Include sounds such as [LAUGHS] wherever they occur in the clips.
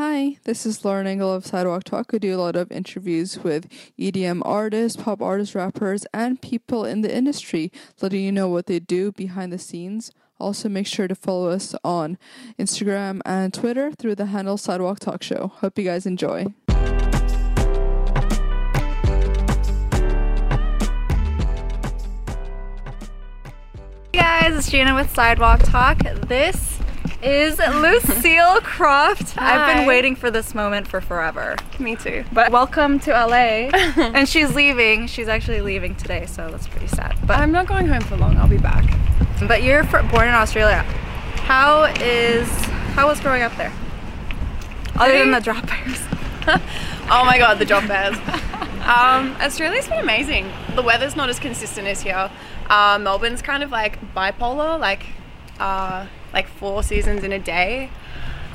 Hi, this is Lauren Engel of Sidewalk Talk. I do a lot of interviews with EDM artists, pop artists, rappers, and people in the industry, letting you know what they do behind the scenes. Also, make sure to follow us on Instagram and Twitter through the handle Sidewalk Talk Show. Hope you guys enjoy. Hey guys, it's Gina with Sidewalk Talk. This is Lucille [LAUGHS] Croft. Hi. I've been waiting for this moment for forever. Me too. But welcome to LA. [LAUGHS] and she's leaving. She's actually leaving today, so that's pretty sad. But I'm not going home for long. I'll be back. but you're born in Australia. How is how was growing up there? Other than the drop bears. [LAUGHS] Oh my god, the drop bears. um, Australia's been amazing. The weather's not as consistent as here. Uh, Melbourne's kind of like bipolar, like uh, like four seasons in a day.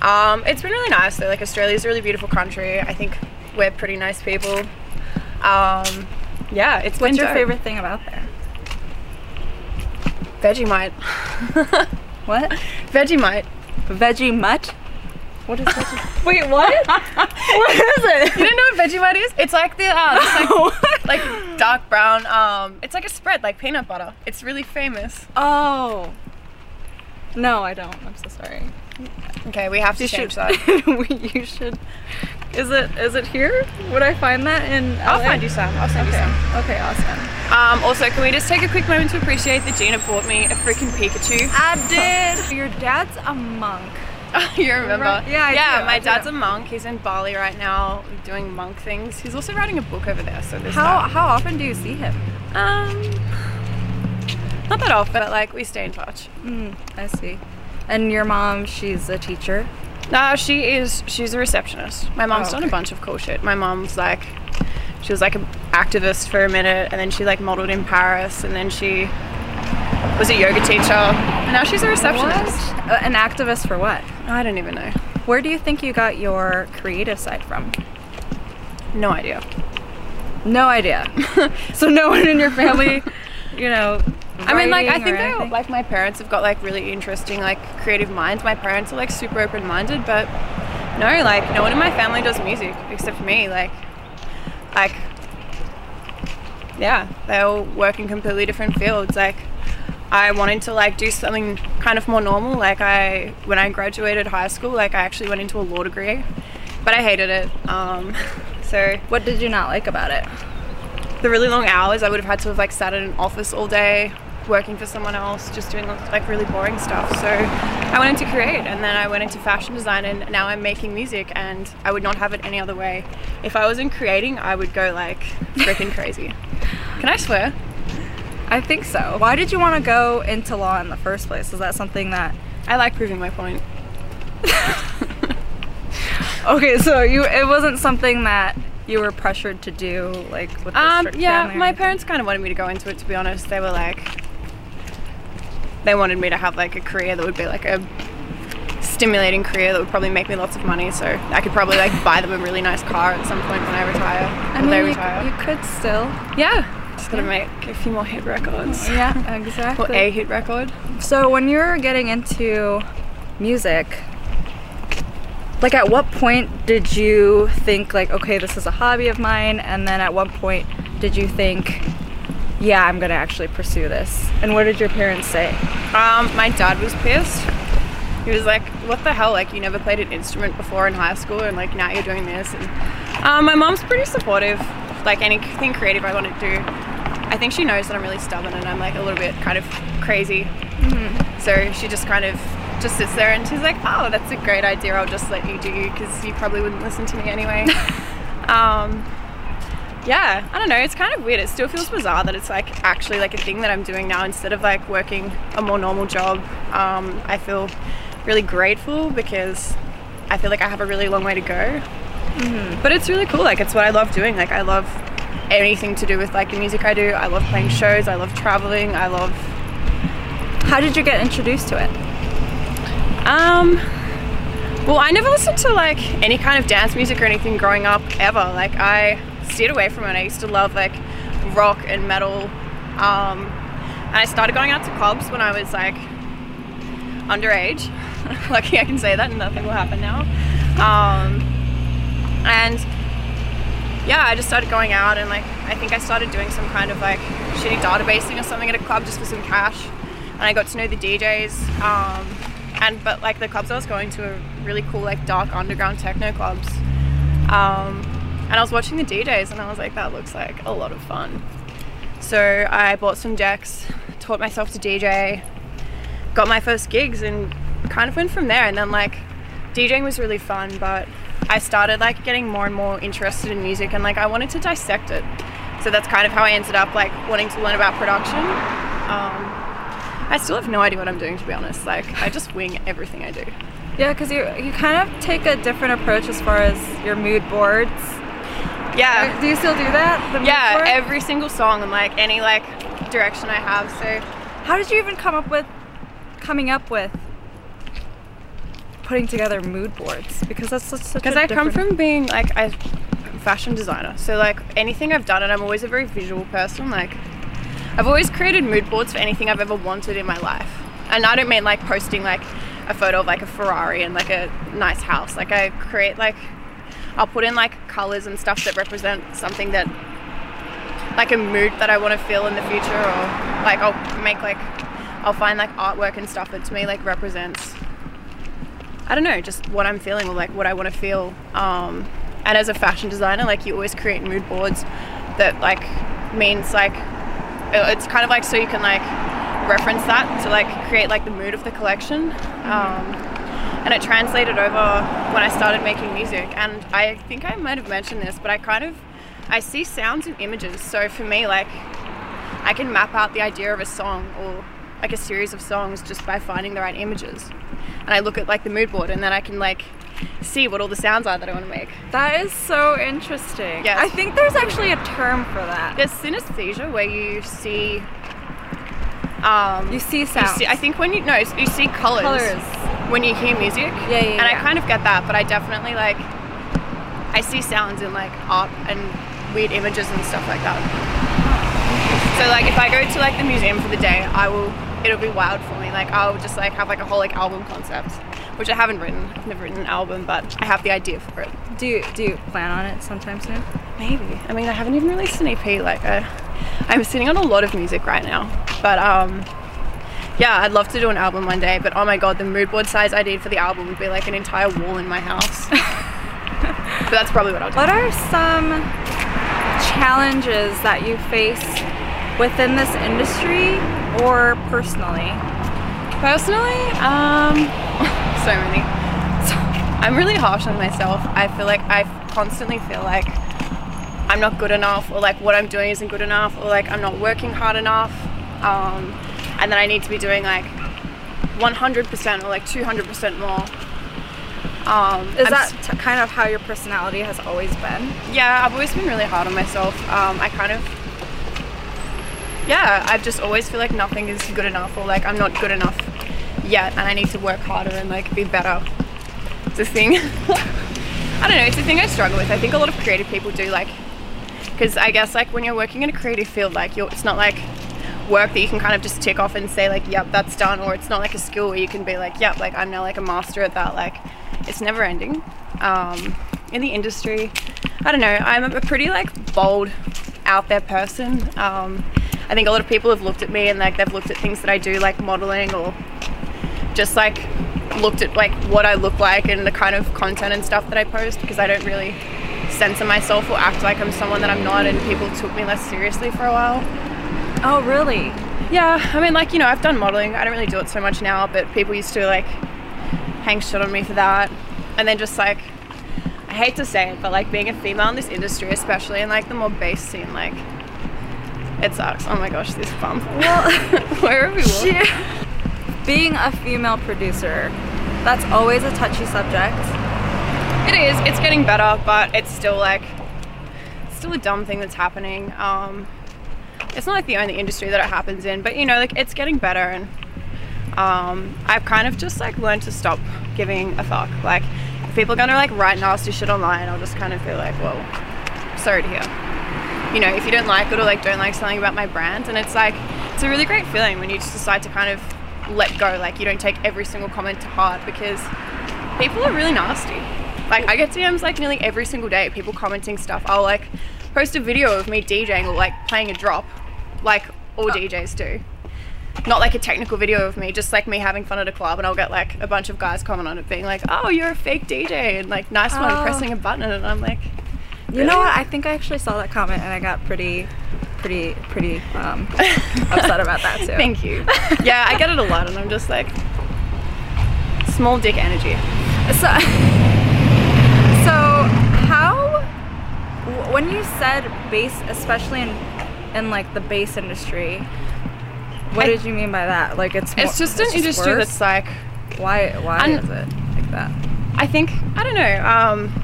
Um, it's been really nice though. Like Australia's a really beautiful country. I think we're pretty nice people. Um, yeah, it's been What's your dope. favorite thing about there? Vegemite. [LAUGHS] What? Vegemite. Veggie mutt? What is Vegemite? [LAUGHS] Wait, what? [LAUGHS] what is it? You don't know what Vegemite is? It's like the uh, it's like like dark brown. Um, it's like a spread, like peanut butter. It's really famous. Oh. No, I don't. I'm so sorry. Okay, we have to You change should. that. [LAUGHS] you should. Is it is it here? Would I find that in? I'll find you some. I'll send Okay. you some. Okay. Awesome. Um, also, can we just take a quick moment to appreciate that Gina bought me a freaking Pikachu? I did. [LAUGHS] Your dad's a monk. [LAUGHS] you remember? Right. Yeah, I yeah. do, my I do. dad's a monk. He's in Bali right now doing monk things. He's also writing a book over there. So How that. how often do you see him? Um, not that often, but like we stay in touch. Mm, I see. And your mom, she's a teacher. No, she is. She's a receptionist. My mom's Oh, done a bunch of cool shit. My mom's like, she was like an activist for a minute, and then she like modeled in Paris, and then she was a yoga teacher, and now she's a receptionist. Uh, an activist for what? I don't even know. Where do you think you got your creative side from? No idea. No idea. [LAUGHS] so no one in your family, you know. I mean, like, I think or they anything? like my parents have got like really interesting like creative minds. My parents are like super open-minded, but no, like no one in my family does music except for me. Like, like, yeah, they all work in completely different fields. Like, I wanted to like do something kind of more normal. Like, I when I graduated high school, like I actually went into a law degree, but I hated it. Um, [LAUGHS] so What did you not like about it? The really long hours I would have had to have like sat in an office all day working for someone else just doing like really boring stuff. So I went into create and then I went into fashion design and now I'm making music and I would not have it any other way. If I wasn't creating I would go like freaking [LAUGHS] crazy. Can I swear? I think so. Why did you want to go into law in the first place? Is that something that I like proving my point. [LAUGHS] Okay, so you it wasn't something that you were pressured to do like with the um yeah my parents kind of wanted me to go into it to be honest. They were like they wanted me to have like a career that would be like a stimulating career that would probably make me lots of money so I could probably like buy them a really nice car at some point when I retire I mean, they you, retire. you could still. yeah. Just gotta make a few more hit records. [LAUGHS] Yeah, [LAUGHS] or exactly. a hit record. So when you're getting into music, like at what point did you think like, okay, this is a hobby of mine, and then at what point did you think, yeah, I'm gonna actually pursue this? And what did your parents say? um my dad was pissed. He was like what the hell? Like you never played an instrument before in high school and like now you're doing this. And um, my mom's pretty supportive. Like anything creative I want to do. I think she knows that I'm really stubborn and I'm like a little bit kind of crazy. So she just kind of just sits there and she's like, "Oh, that's a great idea. I'll just let you do because you probably wouldn't listen to me anyway." [LAUGHS] um, yeah, I don't know. It's kind of weird. It still feels bizarre that it's like actually like a thing that I'm doing now instead of like working a more normal job. Um, I feel really grateful because I feel like I have a really long way to go. But it's really cool. Like it's what I love doing. Like I love anything to do with like the music I do. I love playing shows. I love traveling. I love How did you get introduced to it? Um well, I never listened to like any kind of dance music or anything growing up ever. Like I steered away from it. I used to love like rock and metal. Um and I started going out to clubs when I was like underage. [LAUGHS] Lucky I can say that and nothing will happen now. Um And yeah, I just started going out and like I think I started doing some kind of like shitty databasing or something at a club just for some cash. And I got to know the DJs. Um, and but like the clubs I was going to were really cool, like dark underground techno clubs. Um, and I was watching the DJs and I was like, that looks like a lot of fun. So I bought some decks, taught myself to DJ, got my first gigs, and kind of went from there. And then like DJing was really fun, but I started like getting more and more interested in music and like I wanted to dissect it. So that's kind of how I ended up like wanting to learn about production. Um, I still have no idea what I'm doing to be honest. Like I just wing everything I do. Yeah, because you you kind of take a different approach as far as your mood boards. Yeah. Uh, do you still do that? The mood Yeah, board? every single song and like any like direction I have. So How did you even come up with coming up with putting together mood boards? Because that's such, such because I come from being like a fashion designer, so like anything I've done, and I'm always a very visual person. Like I've always created mood boards for anything I've ever wanted in my life, and I don't mean like posting like a photo of like a Ferrari and like a nice house. Like I create like I'll put in like colors and stuff that represent something that like a mood that I want to feel in the future, or like I'll make like I'll find like artwork and stuff that to me like represents I don't know, just what I'm feeling or like what I want to feel. Um, and as a fashion designer, like you always create mood boards that like means like it's kind of like so you can like reference that to like create like the mood of the collection. Um, and it translated over when I started making music. And I think I might have mentioned this, but I kind of I see sounds and images. So for me, like I can map out the idea of a song or like a series of songs just by finding the right images. And I look at like the mood board and then I can like see what all the sounds are that I want to make. That is so interesting. Yes. I think there's actually a term for that. There's synesthesia where you see um You see you sounds. see, I think when you no, you see colors, Colors. when you hear music. Yeah, yeah, And I kind of get that, but I definitely like I see sounds in like art and weird images and stuff like that. So like if I go to like the museum for the day, I will it'll be wild for me. Like I'll just like have like a whole like album concept, which I haven't written. I've never written an album, but I have the idea for it. do you do you plan on it sometime soon? Maybe. I mean, I haven't even released an EP. Like, I, I'm sitting on a lot of music right now. But um, yeah, I'd love to do an album one day. But oh my god, the mood board size I need for the album would be like an entire wall in my house. [LAUGHS] but that's probably what I'll do. What are some challenges that you face within this industry or personally? Personally, um, [LAUGHS] so many. I'm really harsh on myself. I feel like I constantly feel like I'm not good enough, or like what I'm doing isn't good enough, or like I'm not working hard enough, um, and then I need to be doing like 100% or like 200% more. Um, Is I'm that t- kind of how your personality has always been? yeah, I've always been really hard on myself. Um, I kind of, yeah, I just always feel like nothing is good enough or like I'm not good enough yet and I need to work harder and like be better. It's a thing. [LAUGHS] I don't know, it's a thing I struggle with. I think a lot of creative people do like, because I guess like when you're working in a creative field, like you're, it's not like work that you can kind of just tick off and say like, yep, that's done, or it's not like a skill where you can be like, yep, like I'm now like a master at that. Like, it's never ending. Um, in the industry, I don't know. I'm a pretty like bold, out there person. Um, I think a lot of people have looked at me and like they've looked at things that I do, like modeling or just like looked at like what I look like and the kind of content and stuff that I post because I don't really censor myself or act like I'm someone that I'm not and people took me less seriously for a while. Oh, really? Yeah, I mean like, you know, I've done modeling. I don't really do it so much now, but people used to like hang shit on me for that. And then just like I hate to say it, but like being a female in this industry, especially in like the more bass scene, like it sucks. Oh my gosh, this bump. Well, [LAUGHS] Where are we walking? [LAUGHS] being a female producer, that's always a touchy subject. It is. It's getting better, but it's still like it's still a dumb thing that's happening. Um, it's not like the only industry that it happens in, but you know, like it's getting better, and um, I've kind of just like learned to stop giving a fuck. Like, if people are gonna like write nasty shit online, I'll just kind of feel like, well, sorry to hear. You know, if you don't like it or like don't like something about my brand, and it's like it's a really great feeling when you just decide to kind of let go. Like, you don't take every single comment to heart because people are really nasty. Like I get DMs like nearly every single day, people commenting stuff. I'll like post a video of me DJing or like playing a drop, like all ah. DJs do. Not like a technical video of me, just like me having fun at a club, and I'll get like a bunch of guys comment on it, being like, "Oh, you're a fake DJ," and like, "Nice one," Oh. pressing a button, and I'm like, You know what? I think I actually saw that comment and I got pretty, pretty, pretty um, upset about that too. [LAUGHS] "Thank you." yeah, I get it a lot, and I'm just like, small dick energy. So, [LAUGHS] so how when you said bass, especially in in like the bass industry, what I- did you mean by that? Like it's It's more- just an industry worse? that's like why why is it like that? I think I don't know. Um,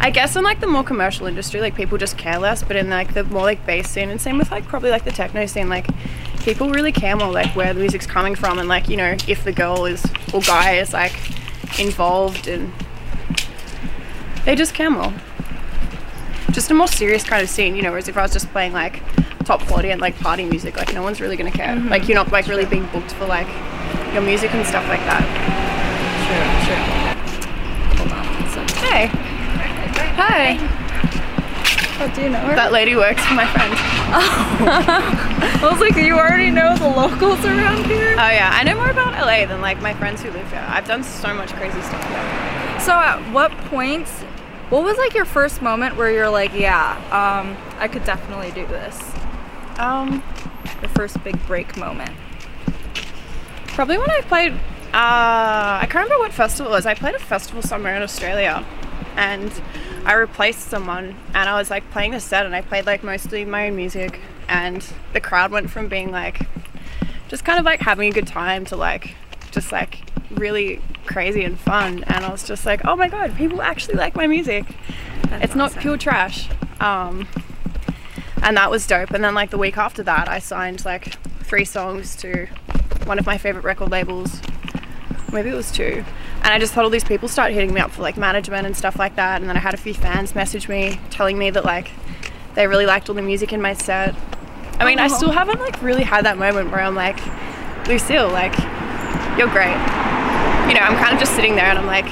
I guess in like the more commercial industry, like people just care less. But in like the more like bass scene, and same with like probably like the techno scene, like people really care more like where the music's coming from, and like you know if the girl is or guy is like involved, and they just care more. Just a more serious kind of scene, you know. Whereas if I was just playing like top forty and like party music, like no one's really gonna care. Mm-hmm. Like you're not like really being booked for like your music and stuff like that. Hi. Oh, do you know her? That lady works for my friend. Oh. [LAUGHS] I was like, you already know the locals around here. Oh yeah, I know more about LA than like my friends who live here. I've done so much crazy stuff here. So at what point, what was like your first moment where you're like, yeah, um, I could definitely do this? Um, Your first big break moment. probably when I played. Uh, I can't remember what festival it was. I played a festival somewhere in Australia, and I replaced someone. And I was like playing a set, and I played like mostly my own music, and the crowd went from being like just kind of like having a good time to like just like really crazy and fun. And I was just like, oh my god, people actually like my music. That's it's not pure trash. Um, and that was dope. And then like the week after that, I signed like three songs to one of my favorite record labels. Maybe it was two. And I just had all these people start hitting me up for like management and stuff like that. And then I had a few fans message me telling me that like they really liked all the music in my set. I mean, I still haven't like really had that moment where I'm like, Lucille, like, you're great. You know, I'm kind of just sitting there and I'm like,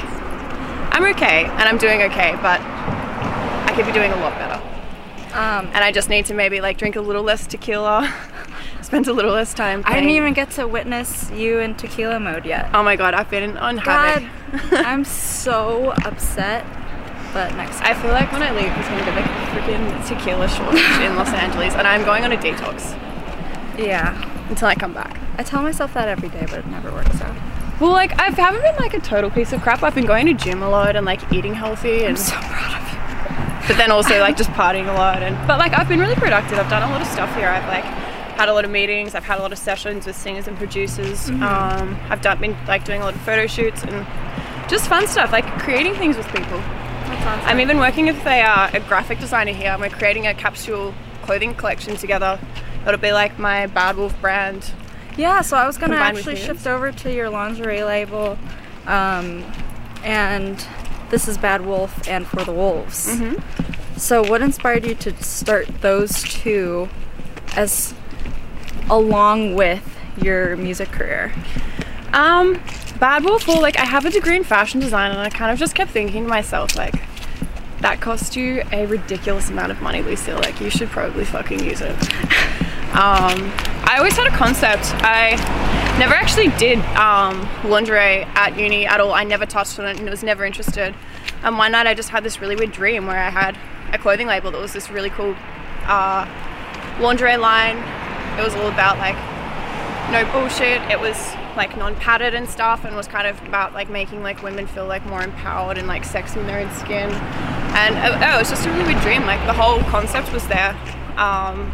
I'm okay and I'm doing okay, but I could be doing a lot better. Um, And I just need to maybe like drink a little less tequila, [LAUGHS] spend a little less time. I didn't even get to witness you in tequila mode yet. Oh my god, I've been on God. [LAUGHS] I'm so upset. But next I feel like when I leave, it's gonna be like a freaking tequila shortage in [LAUGHS] Los Angeles, and I'm going on a detox yeah. until I come back. I tell myself that every day, but it never works out. Well, like I haven't been like a total piece of crap. I've been going to gym a lot and like eating healthy, and I'm so proud of you. but then also like just partying a lot. And but like I've been really productive. I've done a lot of stuff here. I've like had a lot of meetings. I've had a lot of sessions with singers and producers. Um, I've done been like doing a lot of photo shoots and just fun stuff, like creating things with people. That's awesome. I'm even working with a, uh, a graphic designer here. and We're creating a capsule clothing collection together. It'll be like my Bad Wolf brand. Yeah, so I was gonna actually shift over to your lingerie label, um, and this is Bad Wolf and For the Wolves. Mm-hmm. So, what inspired you to start those two as along with your music career? Um, Bad Wolf, well, like I have a degree in fashion design, and I kind of just kept thinking to myself, like, that cost you a ridiculous amount of money, Lucille. Like, you should probably fucking use it. Um, I always had a concept. I never actually did um, lingerie at uni at all. I never touched on it and was never interested. And one night I just had this really weird dream where I had a clothing label that was this really cool uh, lingerie line. It was all about like no bullshit. It was like non-padded and stuff, and was kind of about like making like women feel like more empowered and like sexy in their own skin. And uh, oh, it was just a really weird dream. Like the whole concept was there, um,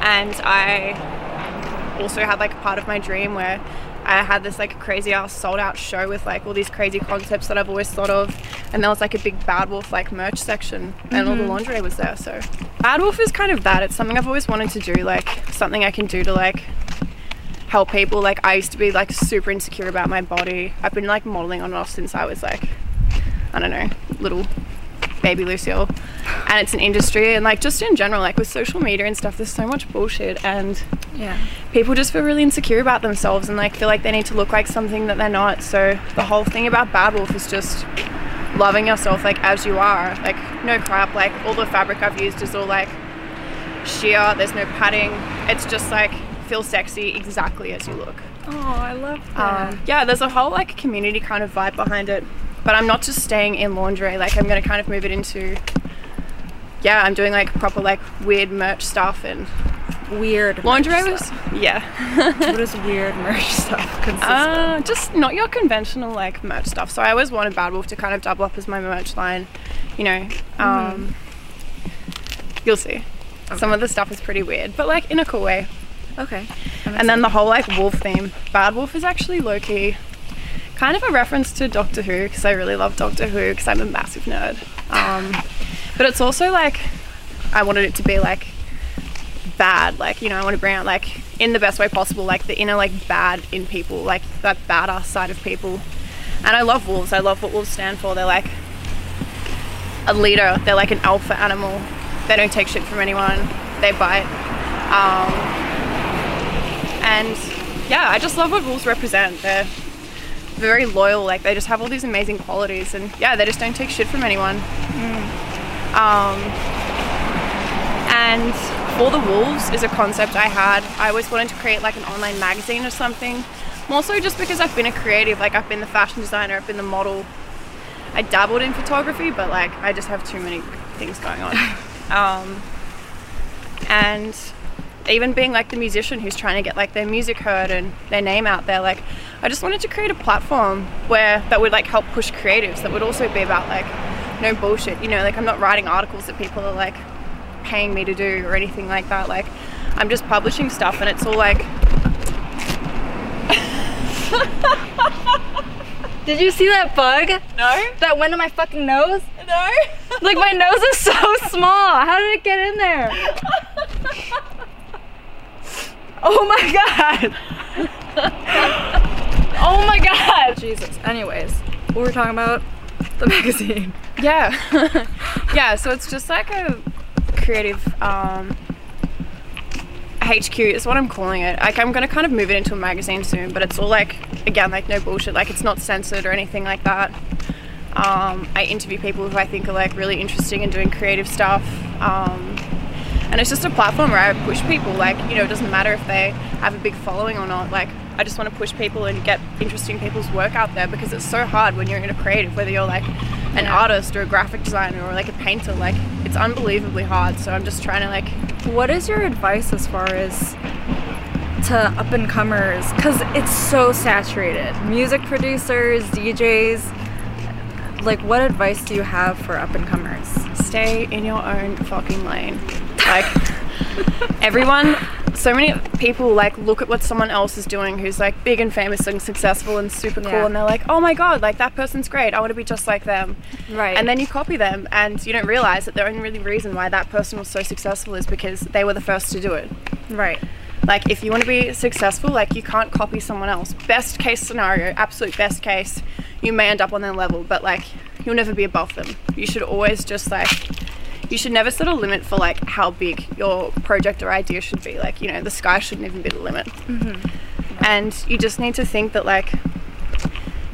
and I also had like a part of my dream where I had this like crazy ass sold out show with like all these crazy concepts that I've always thought of, and there was like a big Bad Wolf like merch section, and all the lingerie was there. So Bad Wolf is kind of that. It's something I've always wanted to do, like something I can do to like help people. Like I used to be like super insecure about my body. I've been like modeling on and off since I was like, I don't know, little baby Lucille. And it's an industry and like just in general, like with social media and stuff, there's so much bullshit and Yeah. people just feel really insecure about themselves and like feel like they need to look like something that they're not. So the whole thing about Bad Wolf is just loving yourself like as you are. Like no crap. Like all the fabric I've used is all like sheer. There's no padding. It's just like feel sexy exactly as you look. Oh, I love that. Um, yeah, there's a whole like community kind of vibe behind it. But I'm not just staying in lingerie. Like I'm gonna kind of move it into. Yeah, I'm doing like proper like weird merch stuff and weird merch lingerie was stuff. yeah. [LAUGHS] what is weird merch stuff consist Uh, just not your conventional like merch stuff. So I always wanted Bad Wolf to kind of double up as my merch line. You know, um, you'll see. Some of the stuff is pretty weird, but like in a cool way. Okay. And then the whole like wolf theme. Bad Wolf is actually low key, kind of a reference to Doctor Who because I really love Doctor Who because I'm a massive nerd. Um, [LAUGHS] but it's also like I wanted it to be like bad, like you know I want to bring out like in the best way possible, like the inner like bad in people, like that badass side of people. And I love wolves. I love what wolves stand for. They're like a leader. They're like an alpha animal. They don't take shit from anyone. They bite. Um, and yeah, I just love what wolves represent. They're very loyal. Like they just have all these amazing qualities, and yeah, they just don't take shit from anyone. Um, and for the wolves is a concept I had. I always wanted to create like an online magazine or something. More so just because I've been a creative. Like I've been the fashion designer, I've been the model. I dabbled in photography, but like I just have too many things going on. [LAUGHS] um, and even being like the musician who's trying to get like their music heard and their name out there like i just wanted to create a platform where that would like help push creatives that would also be about like no bullshit you know like i'm not writing articles that people are like paying me to do or anything like that like i'm just publishing stuff and it's all like [LAUGHS] Did you see that bug no that went in my fucking nose? no [LAUGHS] Like my nose is so small. How did it get in there? [LAUGHS] Oh my god. oh my god. Jesus. Anyways, what were we talking about? The [LAUGHS] magazine. yeah [LAUGHS] yeah so it's just like a creative um HQ is what I'm calling it. Like I'm gonna kind of move it into a magazine soon, but it's all like again like no bullshit. Like it's not censored or anything like that. Um, I interview people who I think are like really interesting and doing creative stuff. Um, and it's just a platform where I push people. Like you know, it doesn't matter if they have a big following or not. Like I just want to push people and get interesting people's work out there because it's so hard when you're in a creative, whether you're like an artist or a graphic designer or like a painter. Like it's unbelievably hard. So I'm just trying to like What is your advice as far as to up and comers? Because it's so saturated. Music producers, DJs. Like, what advice do you have for up and comers? stay in your own fucking lane. Like [LAUGHS] everyone, so many people like look at what someone else is doing who's like big and famous and successful and super cool, Yeah. and they're like, oh my god, like that person's great. I want to be just like them. Right. And then you copy them, and you don't realize that the only really reason why that person was so successful is because they were the first to do it. right. Like if you want to be successful, like you can't copy someone else. Best case scenario, absolute best case, you may end up on their level, but like you'll never be above them. You should always just like you should never set a limit for like how big your project or idea should be. Like, you know, the sky shouldn't even be the limit. And you just need to think that like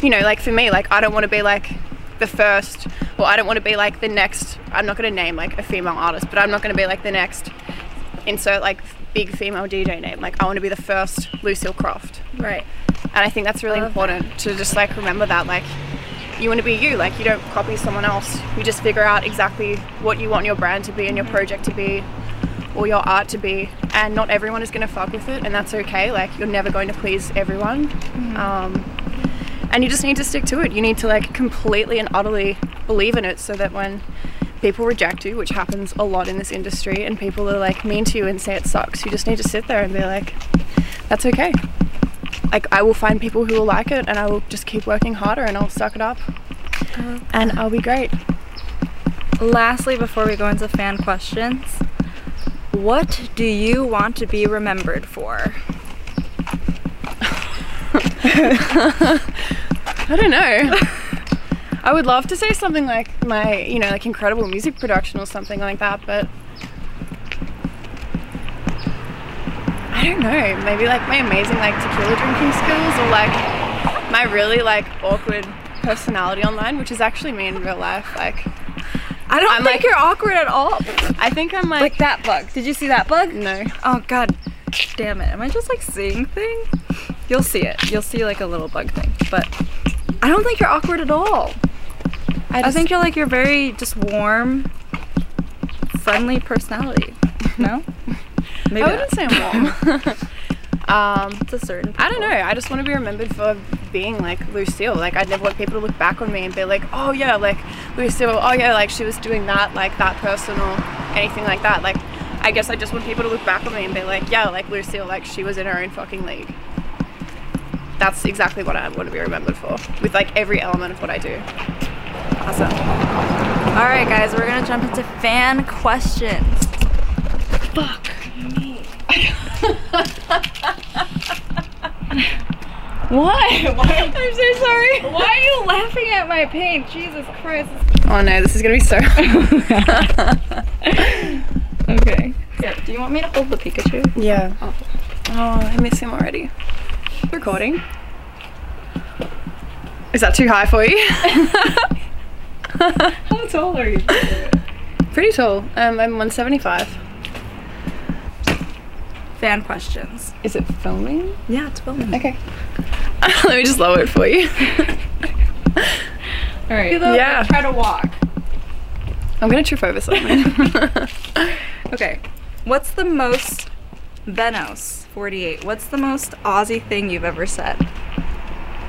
you know, like for me, like I don't want to be like the first or I don't want to be like the next I'm not gonna name like a female artist, but I'm not gonna be like the next insert like big female DJ name. Like I want to be the first Lucille Croft. Right. And I think that's really important to just like remember that like you want to be you, like you don't copy someone else. You just figure out exactly what you want your brand to be and your project to be or your art to be. And not everyone is going to fuck with it and that's okay like you're never going to please everyone. Um, and you just need to stick to it. You need to like completely and utterly believe in it so that when people reject you which happens a lot in this industry and people are like mean to you and say it sucks you just need to sit there and be like that's okay like i will find people who will like it and i will just keep working harder and i'll suck it up uh-huh. and i'll be great Lastly, before we go into fan questions, what do you want to be remembered for? [LAUGHS] I don't know. I would love to say something like my, you know, like incredible music production or something like that, but don't know. Maybe like my amazing like tequila drinking skills or like my really like awkward personality online, which is actually me in real life. Like, I don't I'm think like- you're awkward at all. I think I'm like, Like that bug. Did you see that bug? no. Oh god. Damn it. Am I just like seeing thing? You'll see it. You'll see like a little bug thing. But I don't think you're awkward at all. I, just- think you're like you're very just warm, friendly personality. No? [LAUGHS] Maybe I wouldn't say I'm warm. [LAUGHS] um, it's a certain I don't know. I just want to be remembered for being like Lucille. Like I'd never want people to look back on me and be like, oh yeah, like Lucille. Oh yeah, like she was doing that, like that person or anything like that. Like I guess I just want people to look back on me and be like, yeah, like Lucille, like she was in her own fucking league. That's exactly what I want to be remembered for, with like every element of what I do. Awesome. All right, guys, we're gonna jump into fan questions. Fuck. [LAUGHS] Why? Why? I'm so sorry. Why are you laughing at my pain? Jesus Christ. Oh no, this is gonna be so. [LAUGHS] [LAUGHS] Okay. Yeah. Do you want me to hold the Pikachu? yeah. Oh, I miss him already. Recording. Is that too high for you? How tall are you? Pretty tall. Um, I'm 175. Fan questions. Is it filming? Yeah, it's filming. Okay. [LAUGHS] Let me just lower it for you. [LAUGHS] All right. Yeah. Try to walk. I'm gonna trip over something. [LAUGHS] Okay. What's the most Venos 48? What's the most Aussie thing you've ever said?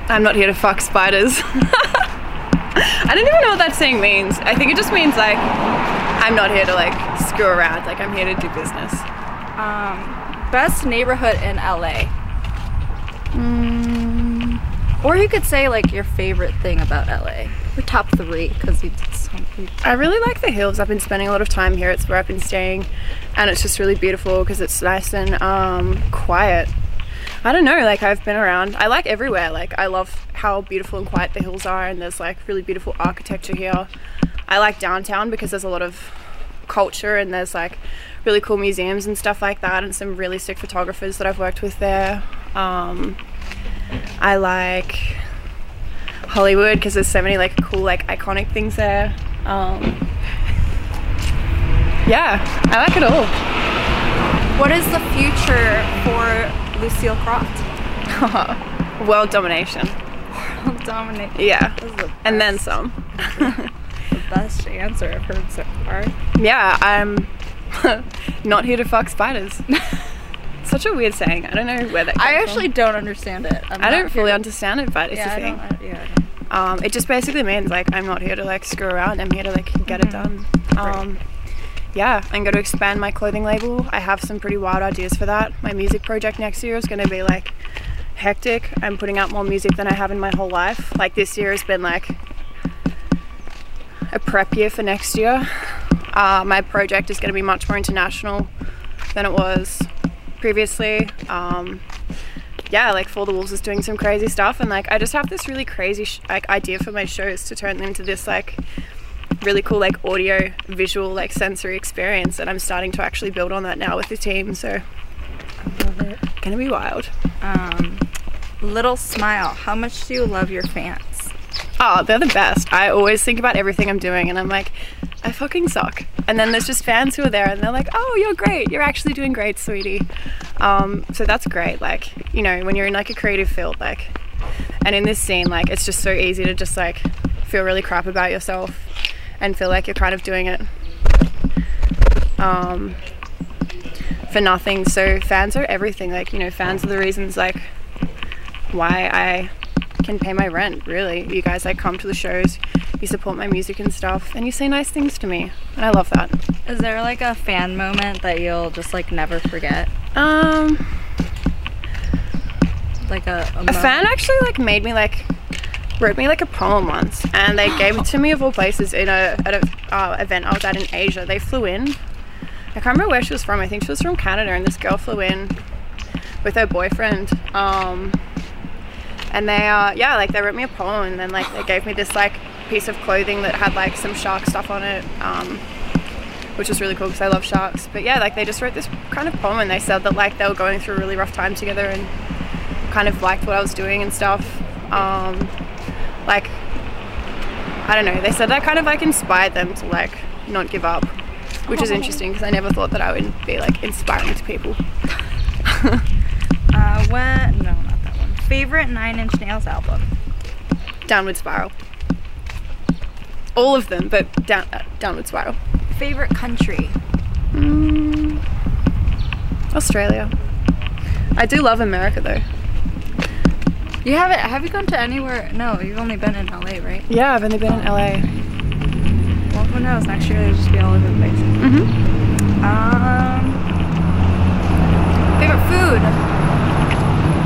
I'm not here to fuck spiders. I don't even know what that saying means. I think it just means like I'm not here to like screw around. Like I'm here to do business. Um, best neighborhood in LA. Or you could say like your favorite thing about LA. Or top three, because you did so I really like the hills. I've been spending a lot of time here. It's where I've been staying, and it's just really beautiful because it's nice and um, quiet. I don't know. Like I've been around. I like everywhere. Like I love how beautiful and quiet the hills are, and there's like really beautiful architecture here. I like downtown because there's a lot of culture and there's like really cool museums and stuff like that, and some really sick photographers that I've worked with there. Um, I like Hollywood because there's so many like cool like iconic things there. Um, yeah, I like it all. What is the future for Lucille Croft? [LAUGHS] [LAUGHS] World domination. Yeah, This is the and then some. [LAUGHS] the best answer I've heard so far. Yeah, I'm [LAUGHS] not here to fuck spiders. [LAUGHS] Such a weird saying. I don't know where that. I actually from. don't understand it. I'm I don't fully here- understand it, but it's yeah, a thing. I- yeah, I don't. Um, it just basically means like I'm not here to like screw around. I'm here to like get it done. Um, yeah, I'm going to expand my clothing label. I have some pretty wild ideas for that. My music project next year is going to be like hectic. I'm putting out more music than I have in my whole life. Like this year has been like a prep year for next year. Uh, my project is going to be much more international than it was previously. Um, yeah, like For the Wolves is doing some crazy stuff, and like I just have this really crazy sh- like idea for my shows to turn them into this like really cool like audio, visual, like sensory experience, and I'm starting to actually build on that now with the team. So gonna be wild. Um, little smile. How much do you love your fans? Oh, they're the best. I always think about everything I'm doing, and I'm like, I fucking suck. And then there's just fans who are there, and they're like, Oh, you're great. You're actually doing great, sweetie. Um, so that's great. Like, you know, when you're in like a creative field, like, and in this scene, like, it's just so easy to just like feel really crap about yourself and feel like you're kind of doing it um, for nothing. So fans are everything. Like, you know, fans are the reasons like why I can pay my rent really. You guys like come to the shows you support my music and stuff and you say nice things to me and i love that. Is there like a fan moment that you'll just like never forget? um Like a a, a fan actually like made me like wrote me like a poem once and they gave it to me of all places in a at a uh, event i was at in asia. They flew in. I can't remember where she was from. I think she was from canada and this girl flew in with her boyfriend. Um and they uh yeah like they wrote me a poem and then like they gave me this like piece of clothing that had like some shark stuff on it um which was really cool because i love sharks but yeah like they just wrote this kind of poem and they said that like they were going through a really rough time together and kind of liked what i was doing and stuff um like I don't know. They said that kind of like inspired them to like not give up, which is interesting because I never thought that I would be like inspiring to people. [LAUGHS] Uh, when no, not that one. Favorite Nine Inch Nails album? Downward Spiral. All of them, but down uh, Downward Spiral. Favorite country? Mm, Australia. I do love America though. You haven't? Have you gone to anywhere? No, you've only been in LA, right? Yeah, I've only been in LA. Well, who knows? Next year they'll just be all over the place. Mm-hmm. Um, favorite food?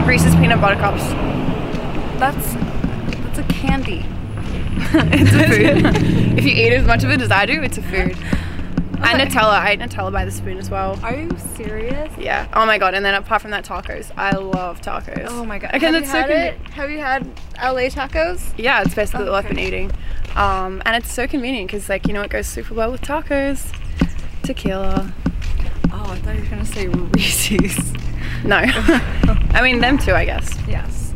Reese's peanut butter cups. That's that's a candy. [LAUGHS] it's a food. if you eat as much of it as I do, it's a food. And Nutella. I ate Nutella by the spoon as well. Are you serious? Yeah. Oh my god. And then apart from that, tacos. I love tacos. Oh my god. Okay, have that's you so convenient. it? Have you had LA tacos? Yeah, it's basically Oh, all I've been eating. Um, and it's so convenient because, like, you know, it goes super well with tacos, tequila. Oh, I thought you were gonna say Reese's. [LAUGHS] No. I mean, them too, I guess. Yes.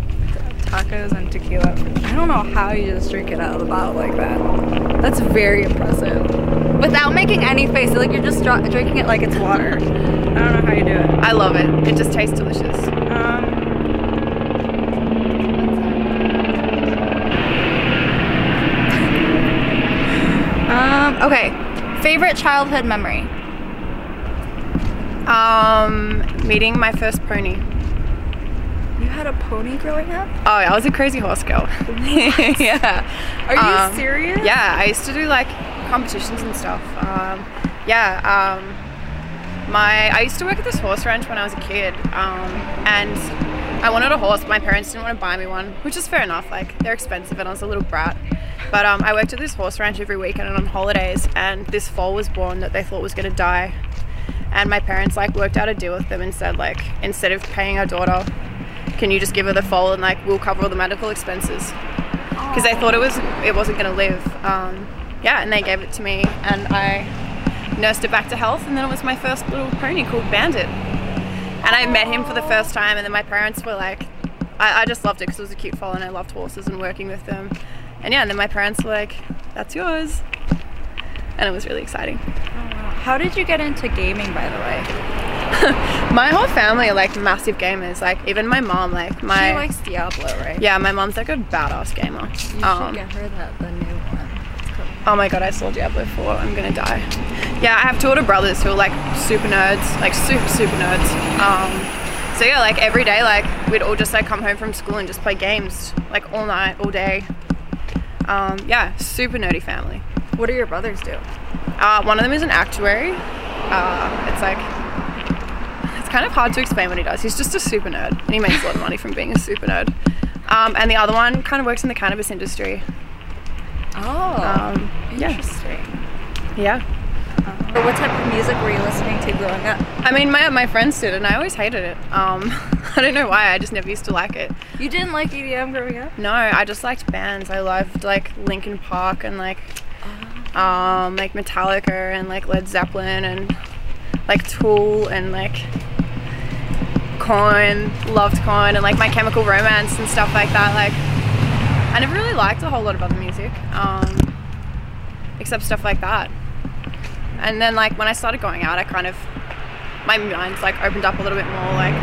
Tacos and tequila. I don't know how you just drink it out of the bottle like that. That's very impressive. Without making any face, like you're just drinking it like it's water. I don't know how you do it. I love it. It just tastes delicious. Um. [LAUGHS] Um, okay. Favorite childhood memory? Um, meeting my first pony. You had a pony growing up? Oh, I was a crazy horse girl. [LAUGHS] yeah. Are you Um, serious? Yeah, I used to do like competitions and stuff. Um, yeah, um, my I used to work at this horse ranch when I was a kid, um, and I wanted a horse. My parents didn't want to buy me one, which is fair enough. Like they're expensive, and I was a little brat. But um, I worked at this horse ranch every weekend and on holidays, and this foal was born that they thought was gonna die. And my parents like worked out a deal with them and said like instead of paying our daughter, can you just give her the foal and like we'll cover all the medical expenses because they thought it was it wasn't going to live. Um, yeah, and they gave it to me, and I nursed it back to health, and then it was my first little pony called Bandit. And I met him for the first time, and then my parents were like, I, I just loved it because it was a cute foal, and I loved horses and working with them. And yeah, and then my parents were like, "That's yours," and it was really exciting. How did you get into gaming, by the way? [LAUGHS] My whole family are like massive gamers. Like even my mom, like my she likes Diablo, right? yeah, my mom's like a badass gamer. You should Um, get her that the new one. Oh my god, I saw Diablo 4. I'm gonna die. Yeah, I have two older brothers who are like super nerds, like super, super nerds. Um, so yeah, like every day, like we'd all just like come home from school and just play games, like all night, all day. Um, yeah, super nerdy family. What do your brothers do? Uh, one of them is an actuary. Uh, it's like, it's kind of hard to explain what he does. He's just a super nerd and he makes a lot of money from being a super nerd. Um, and the other one kind of works in the cannabis industry. Oh, Um, yeah. interesting. Yeah. Or what type of music were you listening to growing up? I mean, my, my friends did, and I always hated it. Um, [LAUGHS] I don't know why. I just never used to like it. You didn't like EDM growing up? No, I just liked bands. I loved like Linkin Park and like um, like Metallica and like Led Zeppelin and like Tool and like Korn. Loved Korn and like My Chemical Romance and stuff like that. Like, I never really liked a whole lot of other music, um, except stuff like that. And then like when I started going out, I kind of my mind's like opened up a little bit more like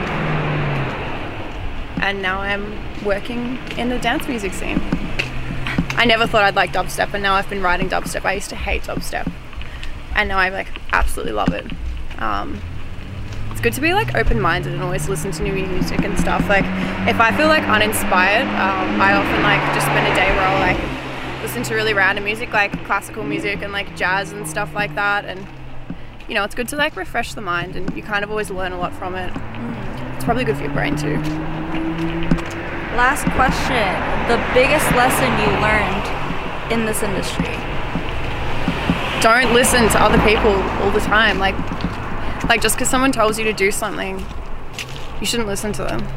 and now I'm working in the dance music scene. I never thought I'd like dubstep and now I've been writing dubstep. I used to hate dubstep and now I like absolutely love it. Um, it's good to be like open-minded and always listen to new music and stuff. Like if I feel like uninspired, um, I often like just spend a day where I'll like listen to really random music like classical music and like jazz and stuff like that and you know it's good to like refresh the mind and you kind of always learn a lot from it. It's probably good for your brain too. Last question. The biggest lesson you learned in this industry? don't listen to other people all the time. Like, like just because someone tells you to do something, you shouldn't listen to them.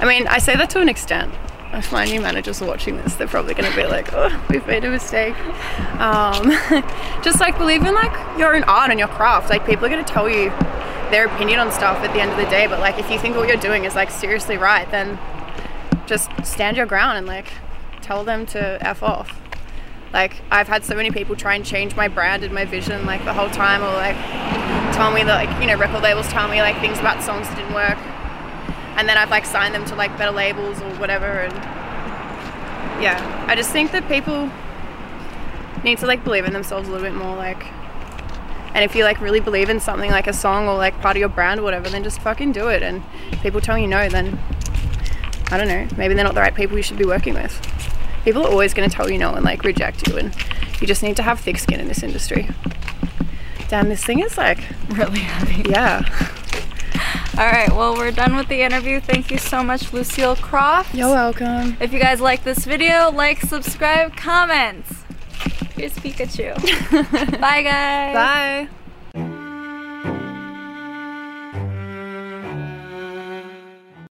I mean, I say that to an extent. If my new managers are watching this, they're probably going to be like, "Oh, we've made a mistake." Um, [LAUGHS] just like believe in like your own art and your craft. Like people are going to tell you their opinion on stuff at the end of the day, but like if you think what you're doing is like seriously right, then just stand your ground and like tell them to f off. Like I've had so many people try and change my brand and my vision like the whole time, or like tell me that like you know record labels tell me like things about songs that didn't work, and then I've like signed them to like better labels or whatever. And yeah, I just think that people need to like believe in themselves a little bit more. Like, and if you like really believe in something like a song or like part of your brand or whatever, then just fucking do it. And people tell you no, then I don't know, maybe they're not the right people you should be working with people are always going to tell you no and like reject you and you just need to have thick skin in this industry damn this thing is like Really heavy. yeah [LAUGHS] All right, well, we're done with the interview. Thank you so much, Lucille Croft. you're welcome If you guys like this video, like, subscribe, comment. Here's Pikachu. [LAUGHS] Bye, guys. bye